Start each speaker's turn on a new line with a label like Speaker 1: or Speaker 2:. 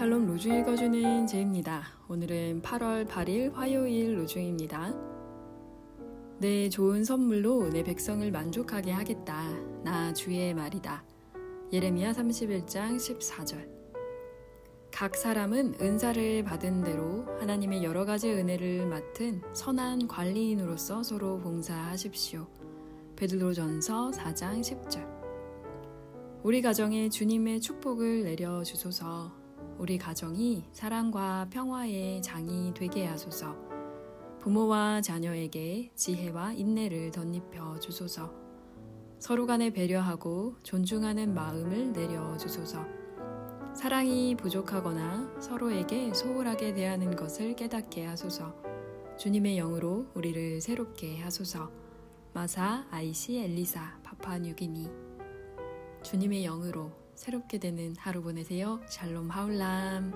Speaker 1: 샬롬 로중 읽어주는 제입니다. 오늘은 8월 8일 화요일 로중입니다. 내 좋은 선물로 내 백성을 만족하게 하겠다. 나 주의 말이다. 예레미야 31장 14절. 각 사람은 은사를 받은 대로 하나님의 여러 가지 은혜를 맡은 선한 관리인으로서 서로 봉사하십시오. 베드로전서 4장 10절. 우리 가정에 주님의 축복을 내려 주소서. 우리 가정이 사랑과 평화의 장이 되게 하소서. 부모와 자녀에게 지혜와 인내를 덧입혀 주소서. 서로 간에 배려하고 존중하는 마음을 내려 주소서. 사랑이 부족하거나 서로에게 소홀하게 대하는 것을 깨닫게 하소서. 주님의 영으로 우리를 새롭게 하소서. 마사 아이시 엘리사 파파 뉴기니 주님의 영으로 새롭게 되는 하루 보내세요. 샬롬 하울람.